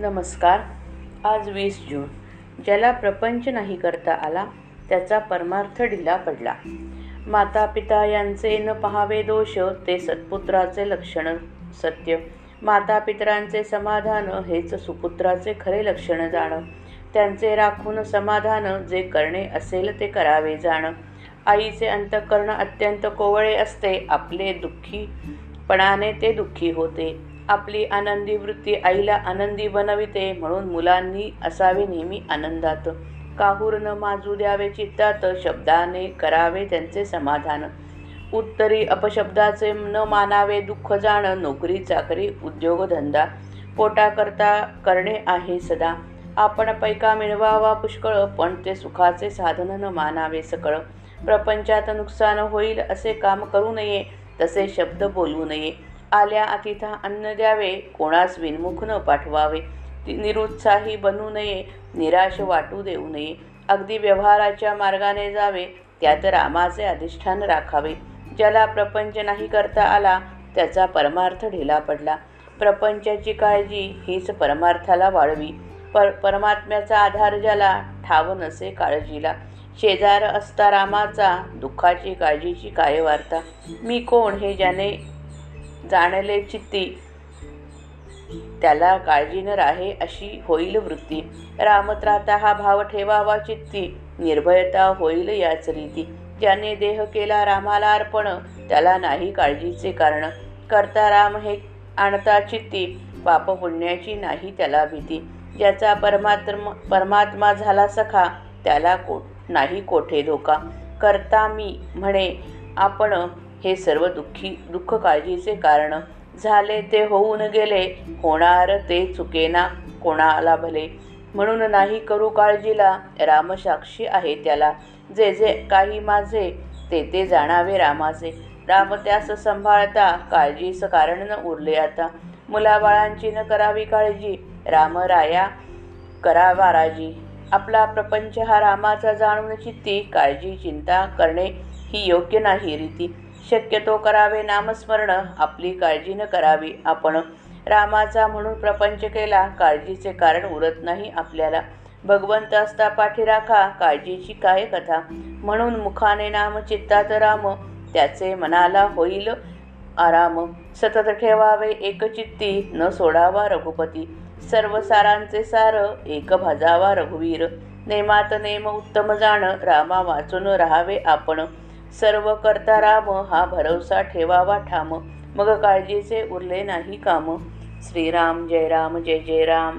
नमस्कार. आज वीस जून. ज्याला प्रपंच नाही करता आला त्याचा परमार्थ ढिला पडला. माता पिता यांचे न पहावे दोष ते सत्पुत्राचे लक्षण सत्य. माता पितरांचे समाधान हेच सुपुत्राचे खरे लक्षण जाणं. त्यांचे राखून समाधान जे करणे असेल ते करावे जाणं. आईचे अंतःकरण अत्यंत कोवळे असते आपले दुःखीपणाने ते दुःखी होते. आपली आनंदी वृत्ती आईला आनंदी बनविते. म्हणून मुलांनी असावे नेहमी आनंदात. काहूर न माजू द्यावे चित्तात शब्दाने करावे त्यांचे समाधान. उत्तरी अपशब्दाचे न मानावे दुःख जाणं नोकरी चाकरी उद्योगधंदा पोटाकरता करणे आहे सदा. आपण पैका मिळवावा पुष्कळ पण ते सुखाचे साधन न मानावे सकळ. प्रपंचात नुकसान होईल असे काम करू नये तसे शब्द बोलू नये. आल्या अतिथा अन्न द्यावे. कोणास विनमुख न पाठवावे. निरुत्साही बनू नये. निराश वाटू देऊ नये. अगदी व्यवहाराच्या मार्गाने जावे. त्यात रामाचे अधिष्ठान राखावे. ज्याला प्रपंच नाही करता आला त्याचा परमार्थ ढिला पडला. प्रपंचाची काळजी हीच परमार्थाला वाळवी. पर परमात्म्याचा आधार ज्याला ठाव नसे काळजीला. शेजार असता रामाचा दुःखाची काळजीची काय वार्ता मी कोण हे ज्याने जाणले चित्ती. त्याला काळजी न राहे अशी होईल वृत्ती. रामत्राता हा भाव ठेवावा चित्ती. निर्भयता होईल याच रीती. ज्याने देह केला रामाला अर्पण त्याला नाही काळजीचे कारण. करता राम हे आणता चित्ती. पाप पुण्याची नाही त्याला भीती. ज्याचा परमात्म परमात्मा झाला सखा त्याला को नाही कोठे धोका. करता मी म्हणे आपण हे सर्व दुःखी दुःख काळजीचे कारण. झाले ते होऊन गेले होणार ते चुकेना कोणाला भले. म्हणून नाही करू काळजीला रामसाक्षी आहे त्याला. जे जे काही माझे ते ते जाणावे रामाचे. राम त्यास सांभाळता काळजीस कारण न उरले आता. मुलाबाळांची न करावी काळजी रामराया करावा राजी. आपला प्रपंच हा रामाचा जाणून चित्ती काळजी चिंता करणे ही योग्य नाही रीती. शक्यतो करावे नामस्मरण आपली काळजी न करावी. आपण रामाचा म्हणून प्रपंच केला काळजीचे कारण उरत नाही आपल्याला. भगवंत असता पाठी राखा काळजीची काय कथा? म्हणून मुखाने नाम चित्तात राम त्याचे मनाला होईल आराम. सतत ठेवावे एकचित्ती न सोडावा रघुपती. सर्व सारांचे सार एक भाजावा रघुवीर. नेमात नेम उत्तम जाण रामा वाचून राहावे आपण. सर्व करता राम हा भरवसा ठेवावा ठाम. मग काळजीचे उरले नाही काम. श्रीराम जय राम जय जय राम.